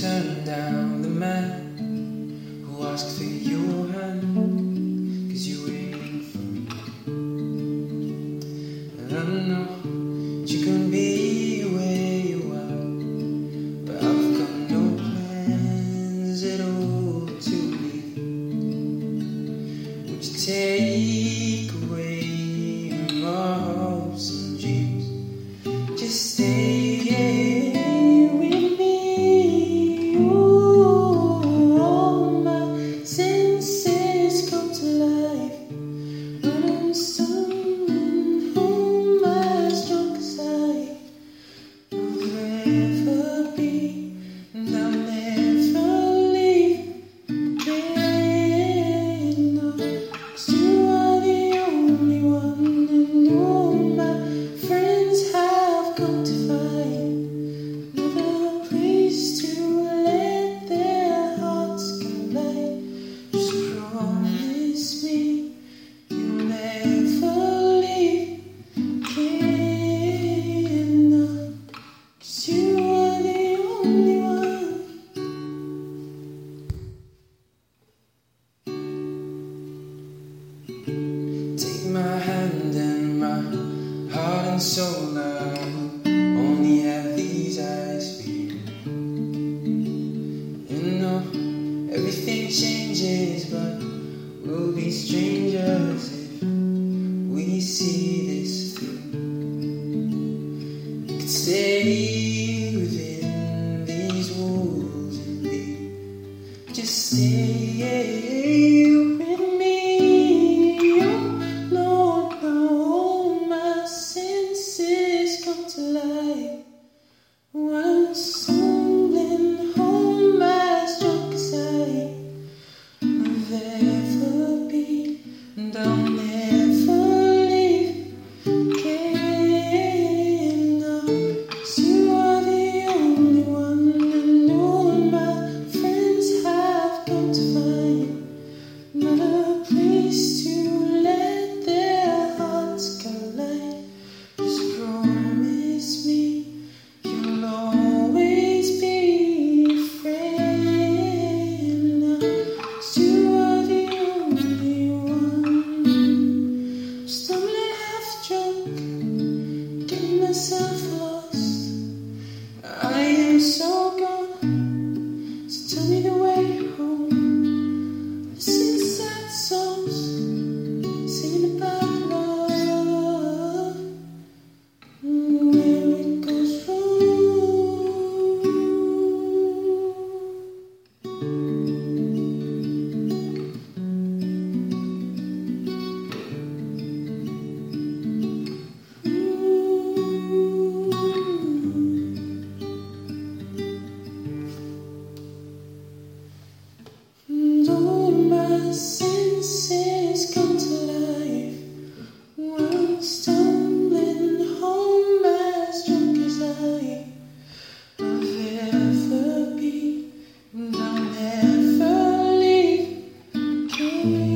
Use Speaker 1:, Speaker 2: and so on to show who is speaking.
Speaker 1: turn down the man who asked for your hand. so long only have these eyes for you. You know, everything changes, but we'll be strangers if we see this through. You could stay within these walls and be just stay. down lost. I am so gone. So tell me the Bye.